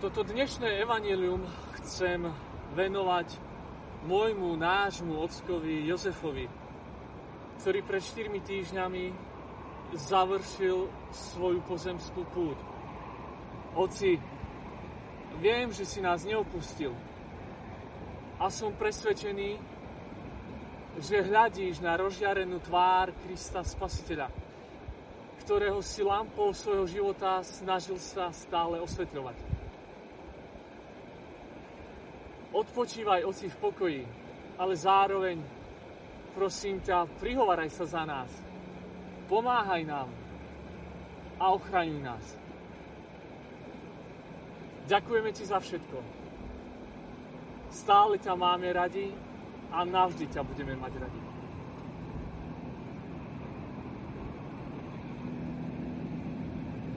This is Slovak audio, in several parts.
Toto dnešné evanelium chcem venovať môjmu, nášmu ockovi Jozefovi, ktorý pred 4 týždňami završil svoju pozemskú púť. Oci, viem, že si nás neopustil a som presvedčený, že hľadíš na rozžiarenú tvár Krista Spasiteľa, ktorého si lampou svojho života snažil sa stále osvetľovať. Odpočívaj, oci, v pokoji, ale zároveň, prosím ťa, prihovaraj sa za nás. Pomáhaj nám a ochraňuj nás. Ďakujeme ti za všetko. Stále ťa máme radi a navždy ťa budeme mať radi.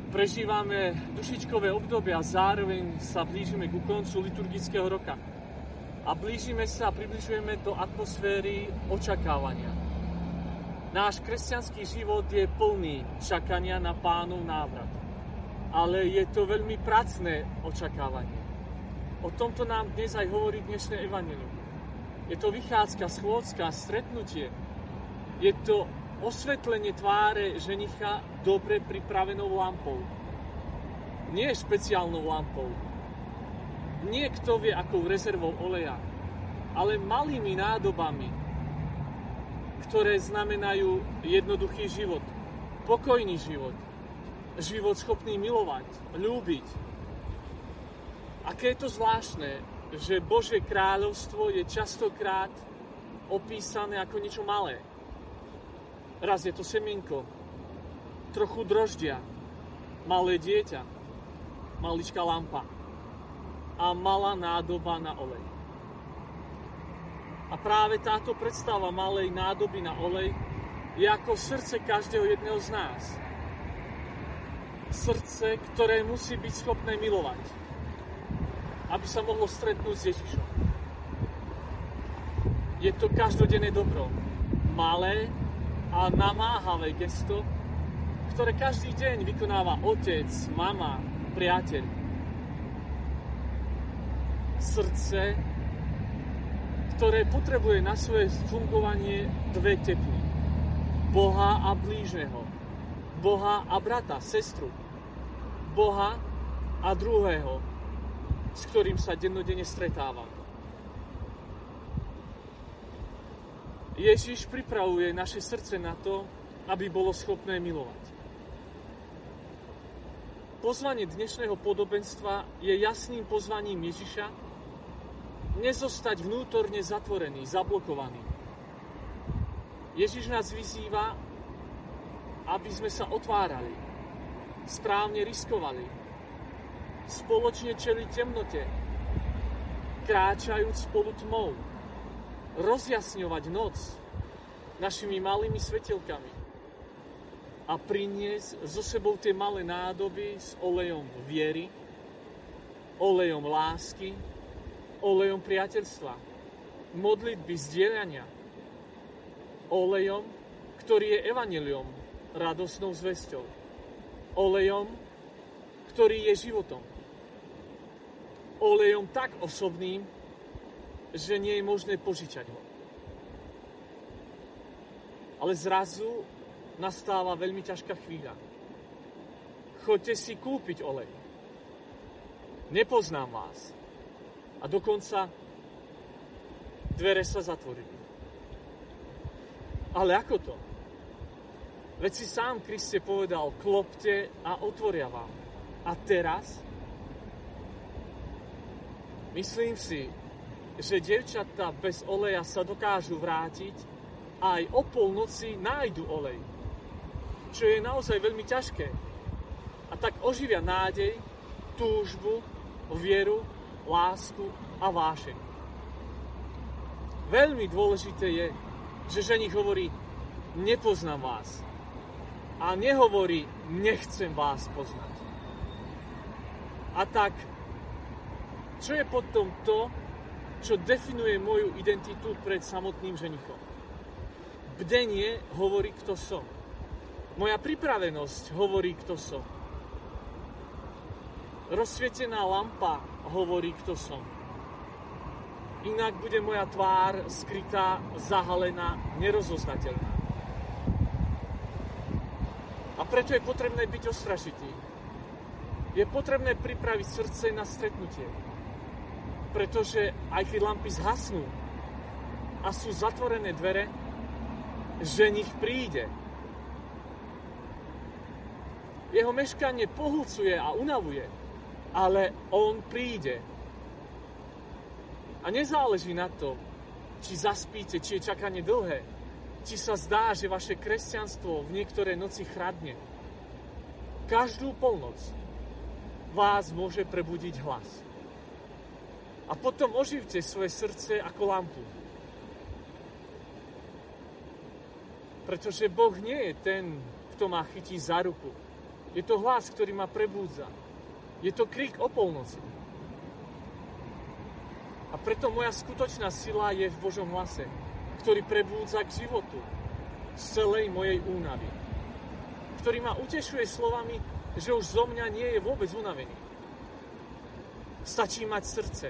Prežívame dušičkové obdobia a zároveň sa blížime ku koncu liturgického roka a blížime sa a približujeme do atmosféry očakávania. Náš kresťanský život je plný čakania na pánov návrat. Ale je to veľmi pracné očakávanie. O tomto nám dnes aj hovorí dnešné evanelium. Je to vychádzka, schôdzka, stretnutie. Je to osvetlenie tváre ženicha dobre pripravenou lampou. Nie špeciálnou lampou, nie kto vie akou rezervou oleja, ale malými nádobami, ktoré znamenajú jednoduchý život, pokojný život, život schopný milovať, ľúbiť. Aké je to zvláštne, že Božie kráľovstvo je častokrát opísané ako niečo malé. Raz je to semienko, trochu droždia, malé dieťa, maličká lampa a malá nádoba na olej. A práve táto predstava malej nádoby na olej je ako srdce každého jedného z nás. Srdce, ktoré musí byť schopné milovať, aby sa mohlo stretnúť s Ježišom. Je to každodenné dobro, malé a namáhavé gesto, ktoré každý deň vykonáva otec, mama, priateľ srdce, ktoré potrebuje na svoje fungovanie dve tepny. Boha a blížneho. Boha a brata, sestru. Boha a druhého, s ktorým sa dennodenne stretávam. Ježiš pripravuje naše srdce na to, aby bolo schopné milovať. Pozvanie dnešného podobenstva je jasným pozvaním Ježiša, nezostať vnútorne zatvorený, zablokovaný. Ježiš nás vyzýva, aby sme sa otvárali, správne riskovali, spoločne čeli temnote, kráčajúc spolu tmou, rozjasňovať noc našimi malými svetelkami a priniesť so sebou tie malé nádoby s olejom viery, olejom lásky, olejom priateľstva, modlitby, zdieľania, olejom, ktorý je evaneliom, radosnou zväzťou, olejom, ktorý je životom, olejom tak osobným, že nie je možné požičať ho. Ale zrazu nastáva veľmi ťažká chvíľa. Choďte si kúpiť olej. Nepoznám vás a dokonca dvere sa zatvorili. Ale ako to? Veď si sám Kriste povedal, klopte a otvoria vám. A teraz? Myslím si, že devčatá bez oleja sa dokážu vrátiť a aj o polnoci nájdu olej. Čo je naozaj veľmi ťažké. A tak oživia nádej, túžbu, vieru lásku a vášeň. Veľmi dôležité je, že ženich hovorí, nepoznám vás. A nehovorí, nechcem vás poznať. A tak, čo je potom to, čo definuje moju identitu pred samotným ženichom? Bdenie hovorí, kto som. Moja pripravenosť hovorí, kto som. Rozsvietená lampa hovorí, kto som. Inak bude moja tvár skrytá, zahalená, nerozoznateľná. A preto je potrebné byť ostražitý. Je potrebné pripraviť srdce na stretnutie. Pretože aj keď lampy zhasnú a sú zatvorené dvere, že nich príde. Jeho meškanie pohľcuje a unavuje, ale on príde. A nezáleží na to, či zaspíte, či je čakanie dlhé, či sa zdá, že vaše kresťanstvo v niektoré noci chradne. Každú polnoc vás môže prebudiť hlas. A potom oživte svoje srdce ako lampu. Pretože Boh nie je ten, kto ma chytí za ruku. Je to hlas, ktorý ma prebúdza. Je to krik o polnoci. A preto moja skutočná sila je v Božom hlase ktorý prebúdza k životu z celej mojej únavy. Ktorý ma utešuje slovami, že už zo mňa nie je vôbec unavený. Stačí mať srdce,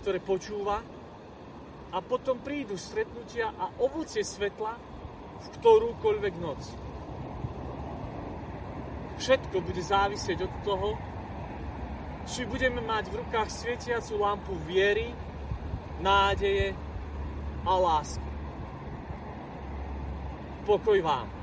ktoré počúva a potom prídu stretnutia a ovocie svetla v ktorúkoľvek noc. Všetko bude závisieť od toho, či budeme mať v rukách svietiacu lampu viery, nádeje a lásky. Pokoj vám.